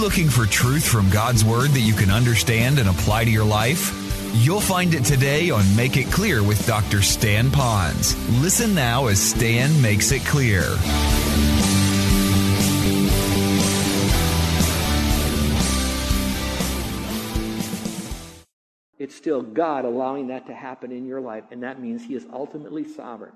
looking for truth from God's Word that you can understand and apply to your life? You'll find it today on Make It Clear with Dr. Stan Ponz. Listen now as Stan makes it clear. It's still God allowing that to happen in your life, and that means He is ultimately sovereign.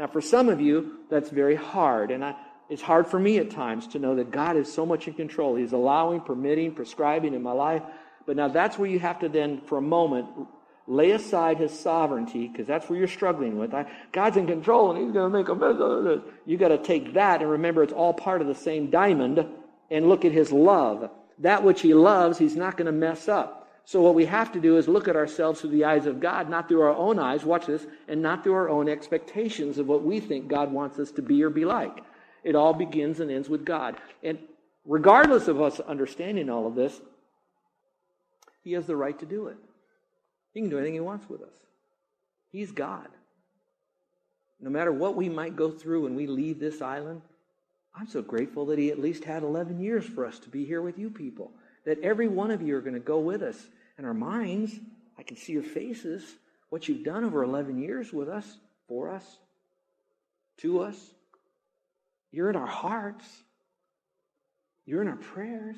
Now, for some of you, that's very hard, and I, it's hard for me at times to know that God is so much in control. He's allowing, permitting, prescribing in my life. But now that's where you have to then, for a moment, lay aside his sovereignty, because that's where you're struggling with. I, God's in control and he's going to make a mess. Of this. You got to take that and remember it's all part of the same diamond and look at his love. That which he loves, he's not going to mess up. So what we have to do is look at ourselves through the eyes of God, not through our own eyes, watch this, and not through our own expectations of what we think God wants us to be or be like. It all begins and ends with God. And regardless of us understanding all of this, He has the right to do it. He can do anything He wants with us. He's God. No matter what we might go through when we leave this island, I'm so grateful that He at least had 11 years for us to be here with you people. That every one of you are going to go with us. And our minds, I can see your faces, what you've done over 11 years with us, for us, to us. You're in our hearts. You're in our prayers.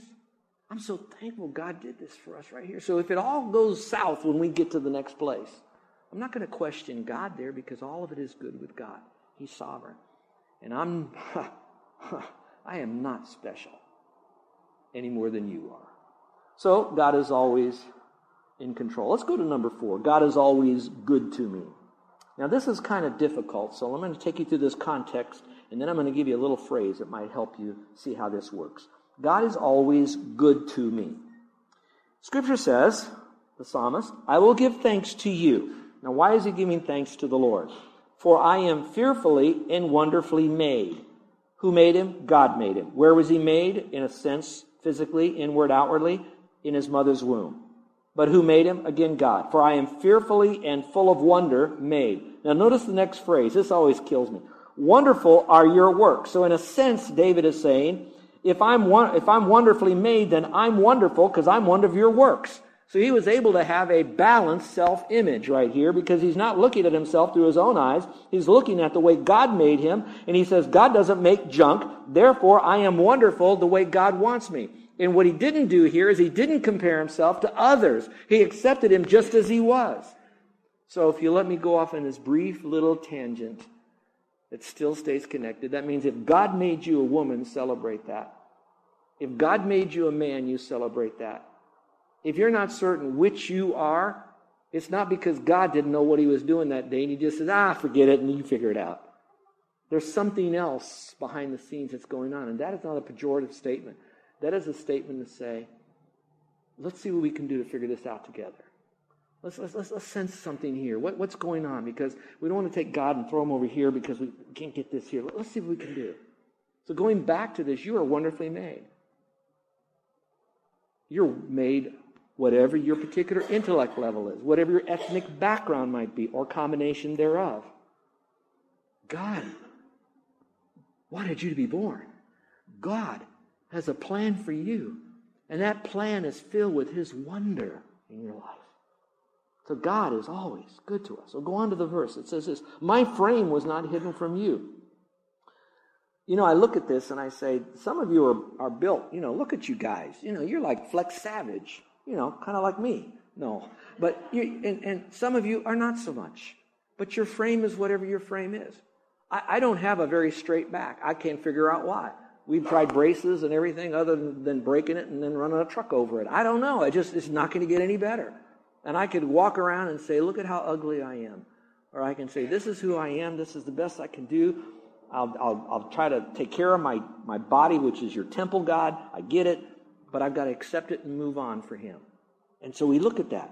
I'm so thankful God did this for us right here. So if it all goes south when we get to the next place, I'm not going to question God there because all of it is good with God. He's sovereign. And I'm, I am not special any more than you are. So God is always in control. Let's go to number four. God is always good to me. Now, this is kind of difficult, so I'm going to take you through this context and then I'm going to give you a little phrase that might help you see how this works. God is always good to me. Scripture says, the psalmist, I will give thanks to you. Now, why is he giving thanks to the Lord? For I am fearfully and wonderfully made. Who made him? God made him. Where was he made? In a sense, physically, inward, outwardly, in his mother's womb. But who made him? Again, God. For I am fearfully and full of wonder made. Now, notice the next phrase. This always kills me. Wonderful are your works. So in a sense, David is saying, if I'm, if I'm wonderfully made, then I'm wonderful because I'm one of your works. So he was able to have a balanced self-image right here because he's not looking at himself through his own eyes. He's looking at the way God made him. And he says, God doesn't make junk. Therefore, I am wonderful the way God wants me. And what he didn't do here is he didn't compare himself to others. He accepted him just as he was. So if you let me go off on this brief little tangent, it still stays connected. That means if God made you a woman, celebrate that. If God made you a man, you celebrate that. If you're not certain which you are, it's not because God didn't know what he was doing that day and he just says, ah, forget it, and you figure it out. There's something else behind the scenes that's going on, and that is not a pejorative statement. That is a statement to say, let's see what we can do to figure this out together. Let's, let's, let's, let's sense something here. What, what's going on? Because we don't want to take God and throw him over here because we can't get this here. Let's see what we can do. So, going back to this, you are wonderfully made. You're made whatever your particular intellect level is, whatever your ethnic background might be, or combination thereof. God wanted you to be born. God has a plan for you. And that plan is filled with His wonder in your life. So God is always good to us. So go on to the verse. It says this My frame was not hidden from you. You know, I look at this and I say, some of you are, are built, you know, look at you guys. You know, you're like Flex Savage, you know, kind of like me. No. But you, and, and some of you are not so much. But your frame is whatever your frame is. I, I don't have a very straight back. I can't figure out why. We've tried braces and everything other than breaking it and then running a truck over it. I don't know. I just, it's not going to get any better. And I could walk around and say, look at how ugly I am. Or I can say, This is who I am. This is the best I can do. I'll, I'll, I'll try to take care of my, my body, which is your temple, God. I get it. But I've got to accept it and move on for Him. And so we look at that.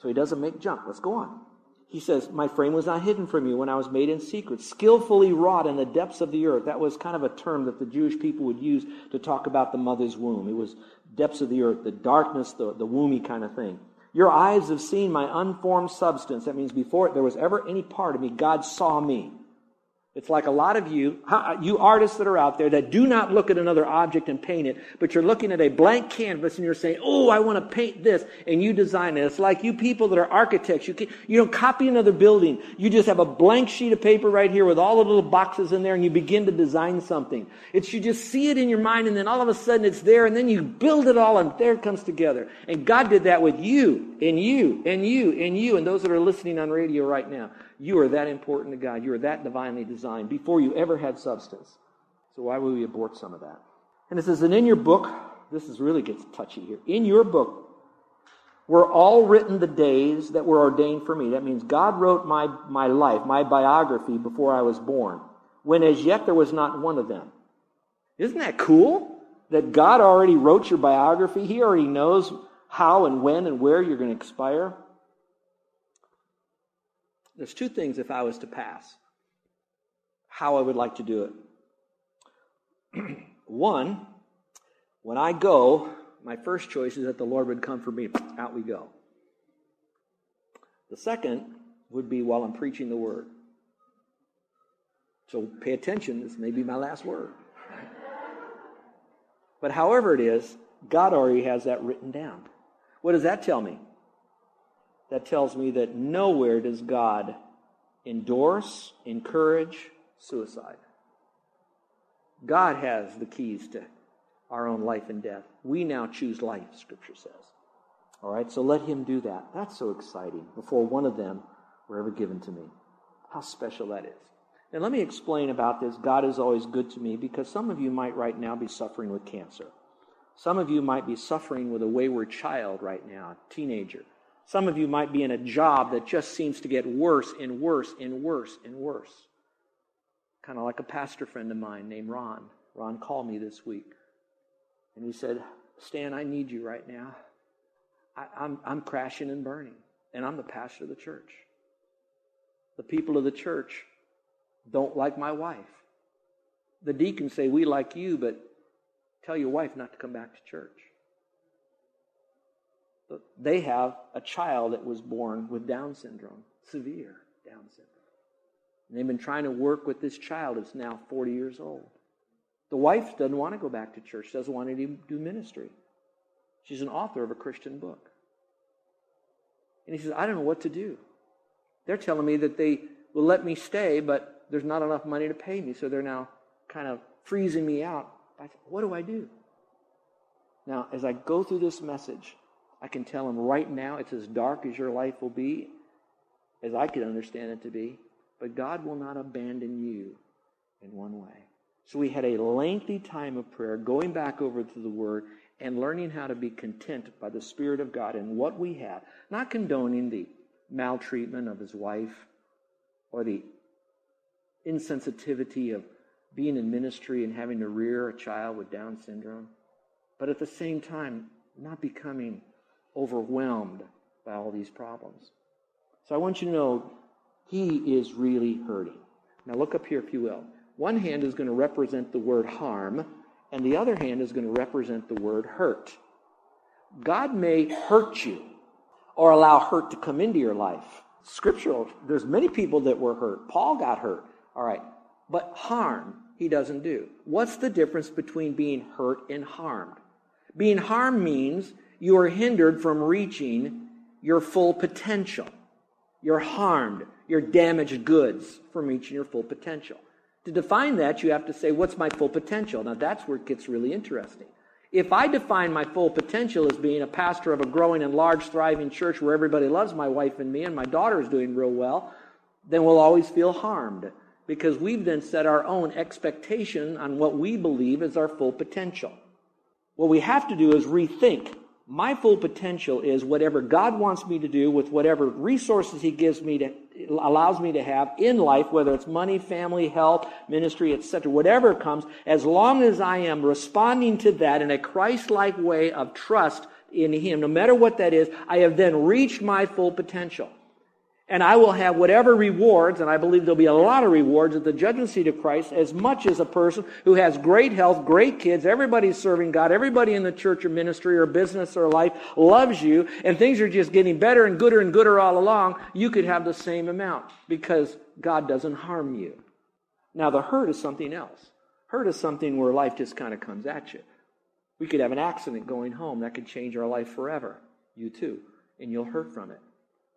So He doesn't make junk. Let's go on. He says, My frame was not hidden from you when I was made in secret, skillfully wrought in the depths of the earth. That was kind of a term that the Jewish people would use to talk about the mother's womb. It was depths of the earth, the darkness, the, the womby kind of thing. Your eyes have seen my unformed substance. That means before there was ever any part of me, God saw me. It's like a lot of you, you artists that are out there that do not look at another object and paint it, but you're looking at a blank canvas and you're saying, "Oh, I want to paint this," and you design it. It's like you people that are architects. You can, you don't copy another building. You just have a blank sheet of paper right here with all the little boxes in there, and you begin to design something. It's you just see it in your mind, and then all of a sudden it's there, and then you build it all, and there it comes together. And God did that with you, and you, and you, and you, and those that are listening on radio right now. You are that important to God. You are that divinely designed before you ever had substance. So why would we abort some of that? And it says, and in your book, this is really gets touchy here. In your book were all written the days that were ordained for me. That means God wrote my, my life, my biography before I was born, when as yet there was not one of them. Isn't that cool? That God already wrote your biography. He already knows how and when and where you're going to expire. There's two things if I was to pass, how I would like to do it. One, when I go, my first choice is that the Lord would come for me. Out we go. The second would be while I'm preaching the word. So pay attention. This may be my last word. But however it is, God already has that written down. What does that tell me? That tells me that nowhere does God endorse, encourage suicide. God has the keys to our own life and death. We now choose life, Scripture says. All right, so let Him do that. That's so exciting. Before one of them were ever given to me. How special that is. And let me explain about this. God is always good to me because some of you might right now be suffering with cancer. Some of you might be suffering with a wayward child right now, a teenager. Some of you might be in a job that just seems to get worse and worse and worse and worse. Kind of like a pastor friend of mine named Ron. Ron called me this week. And he said, Stan, I need you right now. I, I'm, I'm crashing and burning. And I'm the pastor of the church. The people of the church don't like my wife. The deacons say, We like you, but tell your wife not to come back to church they have a child that was born with Down syndrome, severe Down syndrome. And they've been trying to work with this child that's now 40 years old. The wife doesn't want to go back to church, doesn't want to do ministry. She's an author of a Christian book. And he says, I don't know what to do. They're telling me that they will let me stay, but there's not enough money to pay me, so they're now kind of freezing me out. I said, what do I do? Now, as I go through this message, I can tell him right now it's as dark as your life will be, as I could understand it to be. But God will not abandon you in one way. So we had a lengthy time of prayer, going back over to the Word and learning how to be content by the Spirit of God in what we have, not condoning the maltreatment of his wife or the insensitivity of being in ministry and having to rear a child with Down syndrome, but at the same time, not becoming overwhelmed by all these problems. So I want you to know he is really hurting. Now look up here, if you will. One hand is going to represent the word harm, and the other hand is going to represent the word hurt. God may hurt you or allow hurt to come into your life. Scriptural, there's many people that were hurt. Paul got hurt. All right. But harm, he doesn't do. What's the difference between being hurt and harmed? Being harmed means you are hindered from reaching your full potential. You're harmed. You're damaged goods from reaching your full potential. To define that, you have to say, what's my full potential? Now that's where it gets really interesting. If I define my full potential as being a pastor of a growing and large, thriving church where everybody loves my wife and me and my daughter is doing real well, then we'll always feel harmed because we've then set our own expectation on what we believe is our full potential. What we have to do is rethink My full potential is whatever God wants me to do with whatever resources He gives me to, allows me to have in life, whether it's money, family, health, ministry, etc., whatever comes, as long as I am responding to that in a Christ-like way of trust in Him, no matter what that is, I have then reached my full potential and I will have whatever rewards, and I believe there'll be a lot of rewards at the judgment seat of Christ, as much as a person who has great health, great kids, everybody's serving God, everybody in the church or ministry or business or life loves you, and things are just getting better and gooder and gooder all along, you could have the same amount because God doesn't harm you. Now, the hurt is something else. Hurt is something where life just kind of comes at you. We could have an accident going home that could change our life forever. You too. And you'll hurt from it.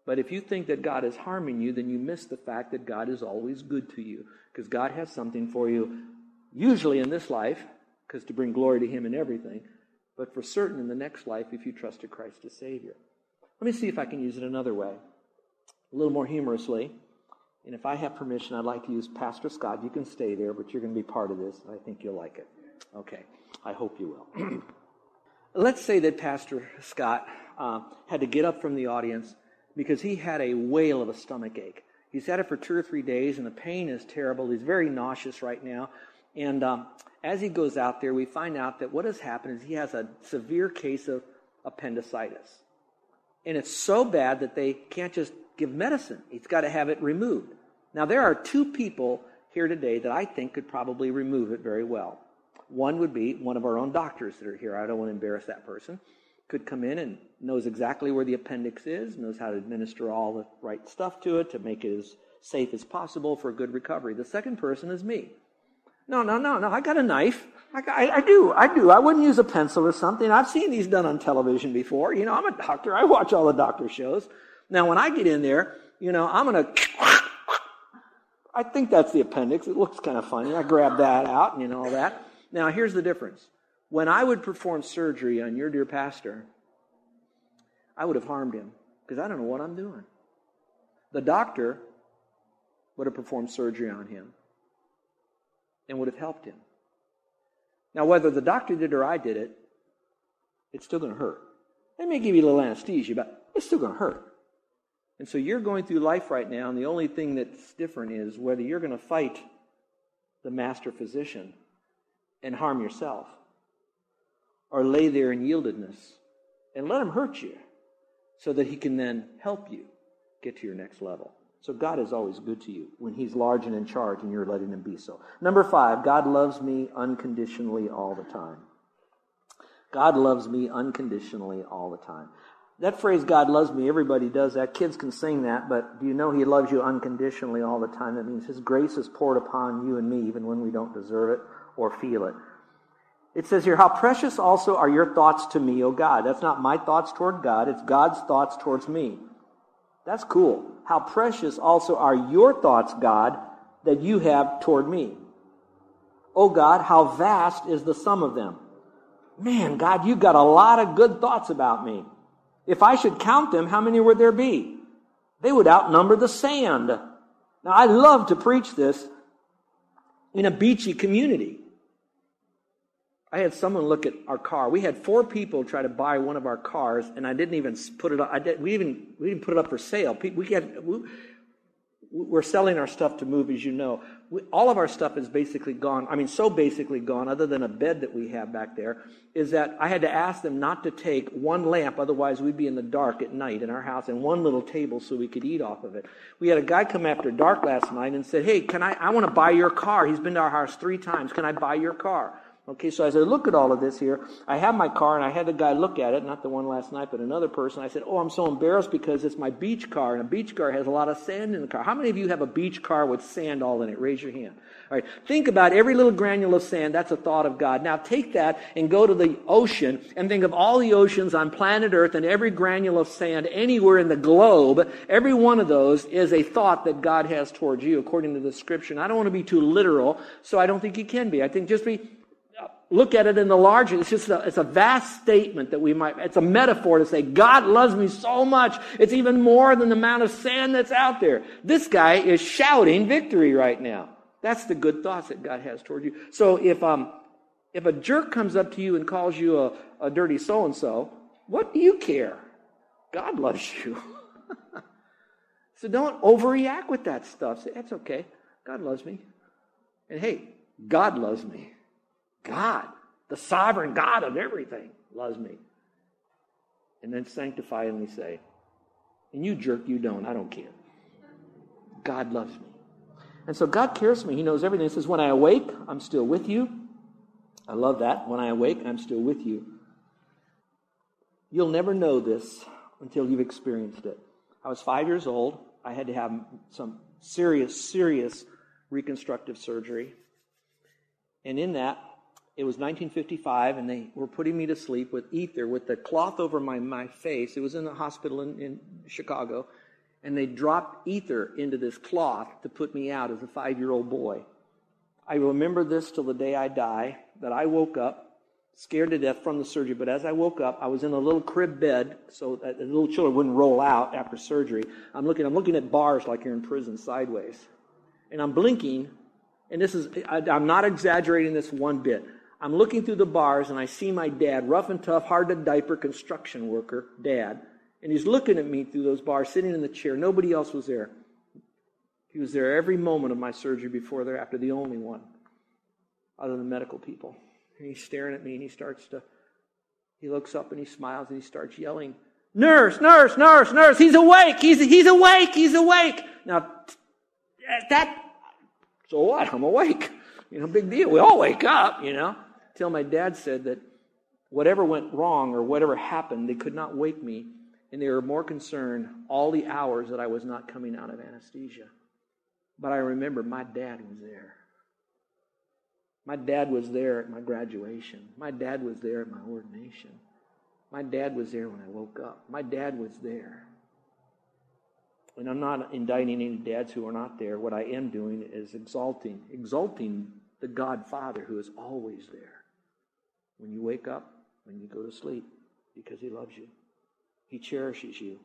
But if you think that God is harming you, then you miss the fact that God is always good to you. Because God has something for you, usually in this life, because to bring glory to Him in everything, but for certain in the next life if you trusted Christ as Savior. Let me see if I can use it another way, a little more humorously. And if I have permission, I'd like to use Pastor Scott. You can stay there, but you're going to be part of this. and I think you'll like it. Okay. I hope you will. Let's say that Pastor Scott uh, had to get up from the audience because he had a whale of a stomach ache. He's had it for two or three days, and the pain is terrible. He's very nauseous right now. And um, as he goes out there, we find out that what has happened is he has a severe case of appendicitis. And it's so bad that they can't just give medicine, he's got to have it removed. Now, there are two people here today that I think could probably remove it very well. One would be one of our own doctors that are here. I don't want to embarrass that person could come in and knows exactly where the appendix is, knows how to administer all the right stuff to it to make it as safe as possible for good recovery. The second person is me. No, no, no, no. I got a knife. I, I, I, do. I do. I wouldn't use a pencil or something. I've seen these done on television before. You know, I'm a doctor. I watch all the doctor shows. Now, when I get in there, you know, I'm going to. I think that's the appendix. It looks kind of funny. I grab that out and you know all that. Now, here's the difference. When I would perform surgery on your dear pastor, I would have harmed him because I don't know what I'm doing. The doctor would have performed surgery on him and would have helped him. Now, whether the doctor did it or I did it, it's still going to hurt. They may give you a little anesthesia, but it's still going to hurt. And so you're going through life right now, and the only thing that's different is whether you're going to fight the master physician and harm yourself or lay there in yieldedness and let him hurt you so that he can then help you get to your next level. So God is always good to you when he's large and in charge and you're letting him be so. Number five, God loves me unconditionally all the time. God loves me unconditionally all the time. That phrase, God loves me, everybody does that. Kids can sing that, but do you know He loves you unconditionally all the time? That means His grace is poured upon you and me even when we don't deserve it or feel it. It says here, How precious also are your thoughts to me, O God. That's not my thoughts toward God, it's God's thoughts towards me. That's cool. How precious also are your thoughts, God, that you have toward me. O God, how vast is the sum of them. Man, God, you've got a lot of good thoughts about me. If I should count them, how many would there be? They would outnumber the sand. Now, I love to preach this in a beachy community. I had someone look at our car. We had four people try to buy one of our cars, and I didn't even put it up. I did, we even we didn't put it up for sale. We had we, we're selling our stuff to move, as you know. We, all of our stuff is basically gone. I mean, so basically gone, other than a bed that we have back there, is that I had to ask them not to take one lamp, otherwise we'd be in the dark at night in our house, and one little table so we could eat off of it. We had a guy come after dark last night and said, "Hey, can I? I want to buy your car. He's been to our house three times. Can I buy your car?" Okay, so as I look at all of this here, I have my car and I had the guy look at it, not the one last night, but another person. I said, Oh, I'm so embarrassed because it's my beach car, and a beach car has a lot of sand in the car. How many of you have a beach car with sand all in it? Raise your hand. All right, think about every little granule of sand. That's a thought of God. Now take that and go to the ocean and think of all the oceans on planet Earth and every granule of sand anywhere in the globe. Every one of those is a thought that God has towards you, according to the scripture. And I don't want to be too literal, so I don't think you can be. I think just be look at it in the larger. It's just a, it's a vast statement that we might, it's a metaphor to say, God loves me so much. It's even more than the amount of sand that's out there. This guy is shouting victory right now. That's the good thoughts that God has toward you. So if, um, if a jerk comes up to you and calls you a, a dirty so-and-so, What do you care? God loves you. so don't overreact with that stuff. Say, that's okay. God loves me. And hey, God loves me. God, the sovereign God of everything, loves me. And then sanctifyingly say, and you jerk, you don't. I don't care. God loves me. And so God cares for me. He knows everything. He says, When I awake, I'm still with you. I love that. When I awake, I'm still with you. You'll never know this until you've experienced it. I was five years old. I had to have some serious, serious reconstructive surgery. And in that, it was 1955, and they were putting me to sleep with ether, with the cloth over my, my face. It was in a hospital in, in Chicago. And they dropped ether into this cloth to put me out as a five year old boy. I remember this till the day I die that I woke up scared to death from the surgery. But as I woke up, I was in a little crib bed so that the little children wouldn't roll out after surgery. I'm looking, I'm looking at bars like you're in prison sideways. And I'm blinking, and this is, I, I'm not exaggerating this one bit. I'm looking through the bars and I see my dad, rough and tough, hard to diaper construction worker, dad. And he's looking at me through those bars, sitting in the chair. Nobody else was there. He was there every moment of my surgery before thereafter, the only one, other than medical people. And he's staring at me and he starts to, he looks up and he smiles and he starts yelling, Nurse, nurse, nurse, nurse, he's awake, he's, he's awake, he's awake. Now, that, so what? I'm awake. You know, big deal. We all wake up, you know till my dad said that whatever went wrong or whatever happened, they could not wake me, and they were more concerned all the hours that I was not coming out of anesthesia. But I remember my dad was there. My dad was there at my graduation. My dad was there at my ordination. My dad was there when I woke up. My dad was there. And I'm not indicting any dads who are not there. What I am doing is exalting, exalting the God Father who is always there when you wake up, when you go to sleep, because He loves you. He cherishes you.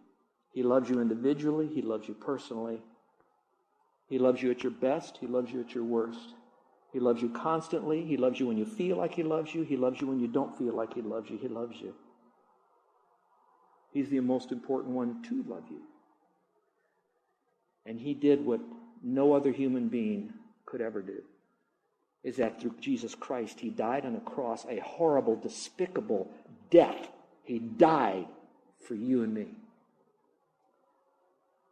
He loves you individually, He loves you personally. He loves you at your best, He loves you at your worst. He loves you constantly. He loves you when you feel like He loves you. He loves you when you don't feel like He loves you. He loves you. He's the most important one to love you. And He did what no other human being could ever do is that through Jesus Christ, He died on a cross, a horrible, despicable death. He died for you and me.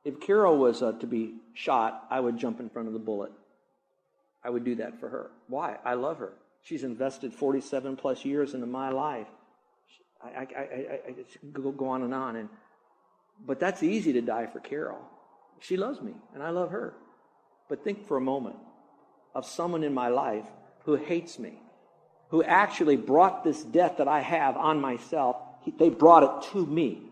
If Carol was uh, to be shot, I would jump in front of the bullet. I would do that for her. Why? I love her. She's invested 47 plus years into my life. I, I, I, I go, go on and on. And, but that's easy to die for Carol. She loves me, and I love her. But think for a moment of someone in my life who hates me, who actually brought this death that I have on myself, they brought it to me.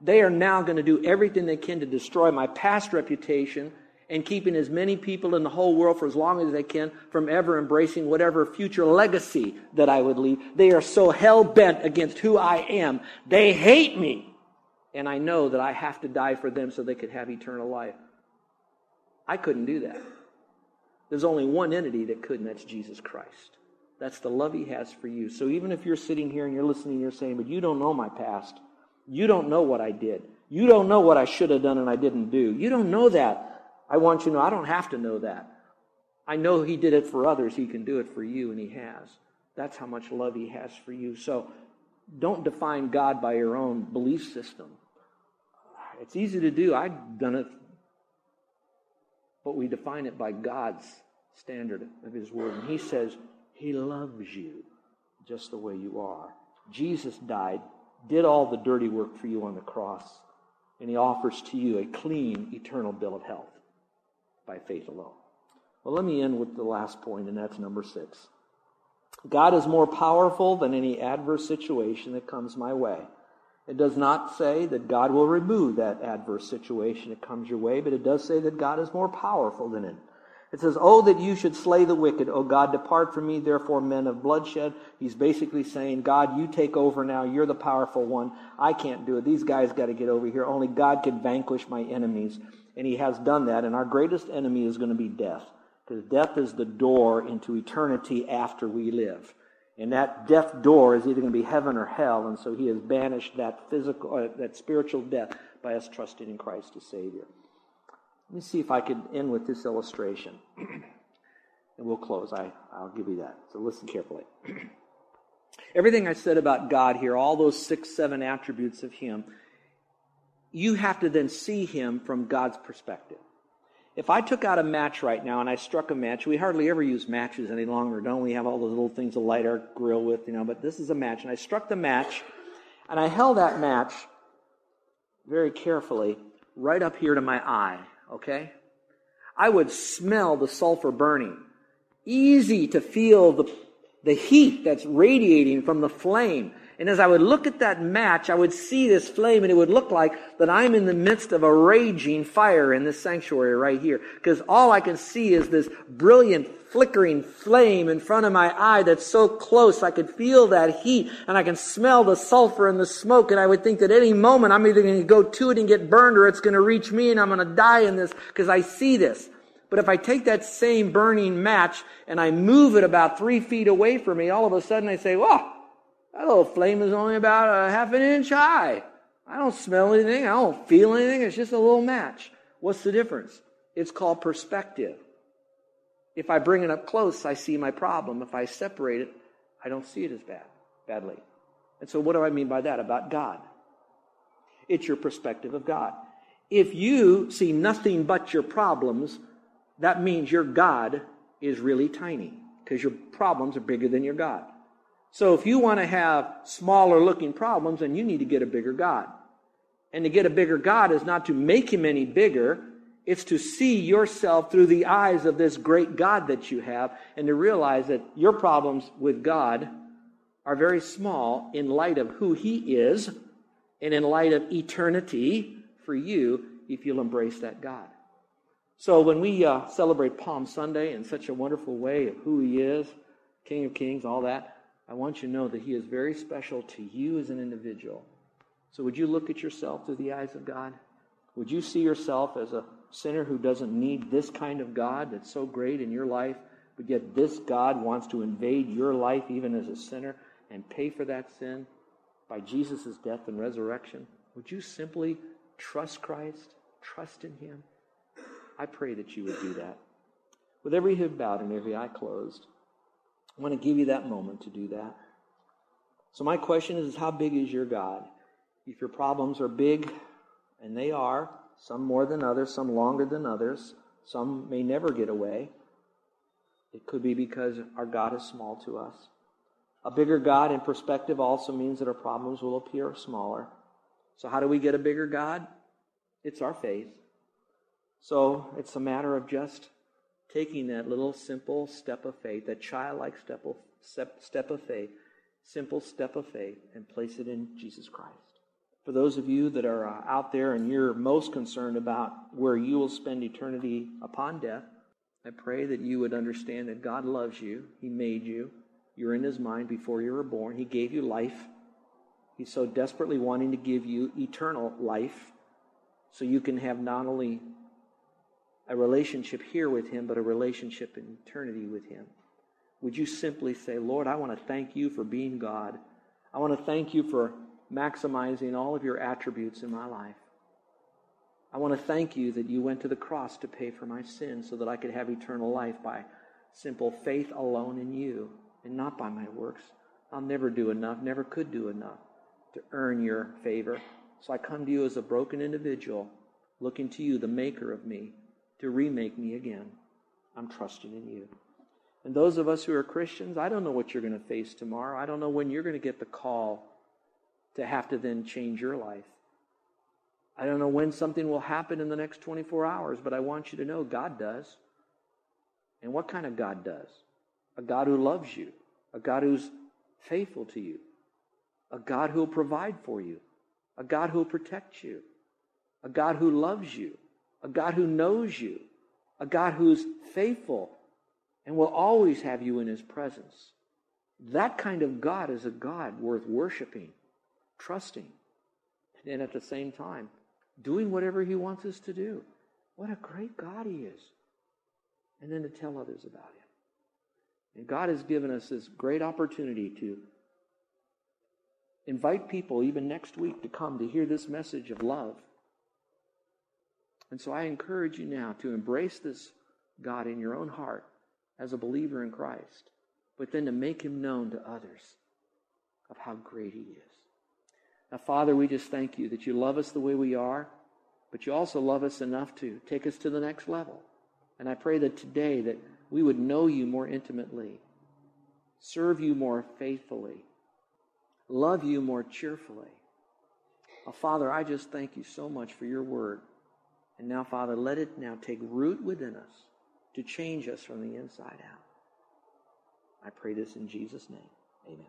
They are now going to do everything they can to destroy my past reputation and keeping as many people in the whole world for as long as they can from ever embracing whatever future legacy that I would leave. They are so hell bent against who I am. They hate me. And I know that I have to die for them so they could have eternal life. I couldn't do that. There's only one entity that could, and that's Jesus Christ. That's the love he has for you. So even if you're sitting here and you're listening, you're saying, but you don't know my past. You don't know what I did. You don't know what I should have done and I didn't do. You don't know that. I want you to know I don't have to know that. I know he did it for others. He can do it for you, and he has. That's how much love he has for you. So don't define God by your own belief system. It's easy to do. I've done it but we define it by God's standard of His Word. And He says He loves you just the way you are. Jesus died, did all the dirty work for you on the cross, and He offers to you a clean, eternal bill of health by faith alone. Well, let me end with the last point, and that's number six. God is more powerful than any adverse situation that comes my way. It does not say that God will remove that adverse situation that comes your way, but it does say that God is more powerful than it. It says, Oh, that you should slay the wicked. Oh, God, depart from me, therefore, men of bloodshed. He's basically saying, God, you take over now. You're the powerful one. I can't do it. These guys got to get over here. Only God can vanquish my enemies. And he has done that. And our greatest enemy is going to be death. Because death is the door into eternity after we live. And that death door is either going to be heaven or hell, and so he has banished that physical, uh, that spiritual death by us trusting in Christ as Savior. Let me see if I could end with this illustration. and we'll close. I, I'll give you that. So listen carefully. Everything I said about God here, all those six, seven attributes of Him, you have to then see Him from God's perspective. If I took out a match right now and I struck a match, we hardly ever use matches any longer, don't we? Have all those little things to light our grill with, you know, but this is a match. And I struck the match and I held that match very carefully right up here to my eye, okay? I would smell the sulfur burning. Easy to feel the, the heat that's radiating from the flame. And as I would look at that match, I would see this flame and it would look like that I'm in the midst of a raging fire in this sanctuary right here. Because all I can see is this brilliant flickering flame in front of my eye that's so close. I could feel that heat and I can smell the sulfur and the smoke. And I would think that any moment I'm either going to go to it and get burned or it's going to reach me and I'm going to die in this because I see this. But if I take that same burning match and I move it about three feet away from me, all of a sudden I say, whoa, that little flame is only about a half an inch high. I don't smell anything. I don't feel anything. It's just a little match. What's the difference? It's called perspective. If I bring it up close, I see my problem. If I separate it, I don't see it as bad, badly. And so what do I mean by that about God? It's your perspective of God. If you see nothing but your problems, that means your God is really tiny because your problems are bigger than your God. So if you want to have smaller looking problems, then you need to get a bigger God. And to get a bigger God is not to make him any bigger, it's to see yourself through the eyes of this great God that you have and to realize that your problems with God are very small in light of who he is and in light of eternity for you if you'll embrace that God. So when we uh, celebrate Palm Sunday in such a wonderful way of who he is, King of Kings, all that, I want you to know that He is very special to you as an individual. So, would you look at yourself through the eyes of God? Would you see yourself as a sinner who doesn't need this kind of God that's so great in your life, but yet this God wants to invade your life even as a sinner and pay for that sin by Jesus' death and resurrection? Would you simply trust Christ, trust in Him? I pray that you would do that. With every head bowed and every eye closed, I want to give you that moment to do that. So, my question is, how big is your God? If your problems are big, and they are, some more than others, some longer than others, some may never get away, it could be because our God is small to us. A bigger God in perspective also means that our problems will appear smaller. So, how do we get a bigger God? It's our faith. So, it's a matter of just taking that little simple step of faith, that childlike step of, step, step of faith, simple step of faith, and place it in Jesus Christ. For those of you that are uh, out there and you're most concerned about where you will spend eternity upon death, I pray that you would understand that God loves you. He made you. You're in His mind before you were born. He gave you life. He's so desperately wanting to give you eternal life so you can have not only a relationship here with Him, but a relationship in eternity with Him. Would you simply say, Lord, I want to thank you for being God. I want to thank you for maximizing all of your attributes in my life. I want to thank you that you went to the cross to pay for my sins so that I could have eternal life by simple faith alone in you and not by my works. I'll never do enough, never could do enough to earn your favor. So I come to you as a broken individual, looking to you, the maker of me, to remake me again. I'm trusting in you. And those of us who are Christians, I don't know what you're going to face tomorrow. I don't know when you're going to get the call to have to then change your life. I don't know when something will happen in the next 24 hours, but I want you to know God does. And what kind of God does? A God who loves you, a God who's faithful to you, a God who will provide for you, a God who will protect you, a God who loves you, a God who knows you, a God who's faithful and will always have you in his presence. That kind of God is a God worth worshiping, trusting, and at the same time, doing whatever he wants us to do. What a great God he is. And then to tell others about him. And God has given us this great opportunity to invite people, even next week, to come to hear this message of love. And so I encourage you now to embrace this God in your own heart as a believer in Christ, but then to make him known to others of how great he is. Now, Father, we just thank you that you love us the way we are, but you also love us enough to take us to the next level. And I pray that today that we would know you more intimately, serve you more faithfully, love you more cheerfully. Father, I just thank you so much for your word. And now, Father, let it now take root within us to change us from the inside out. I pray this in Jesus' name. Amen.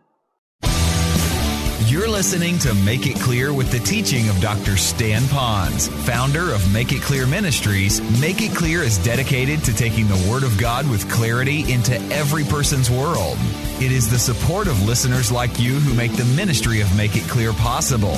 You're listening to Make It Clear with the teaching of Dr. Stan Ponz, founder of Make It Clear Ministries. Make It Clear is dedicated to taking the Word of God with clarity into every person's world. It is the support of listeners like you who make the ministry of Make It Clear possible.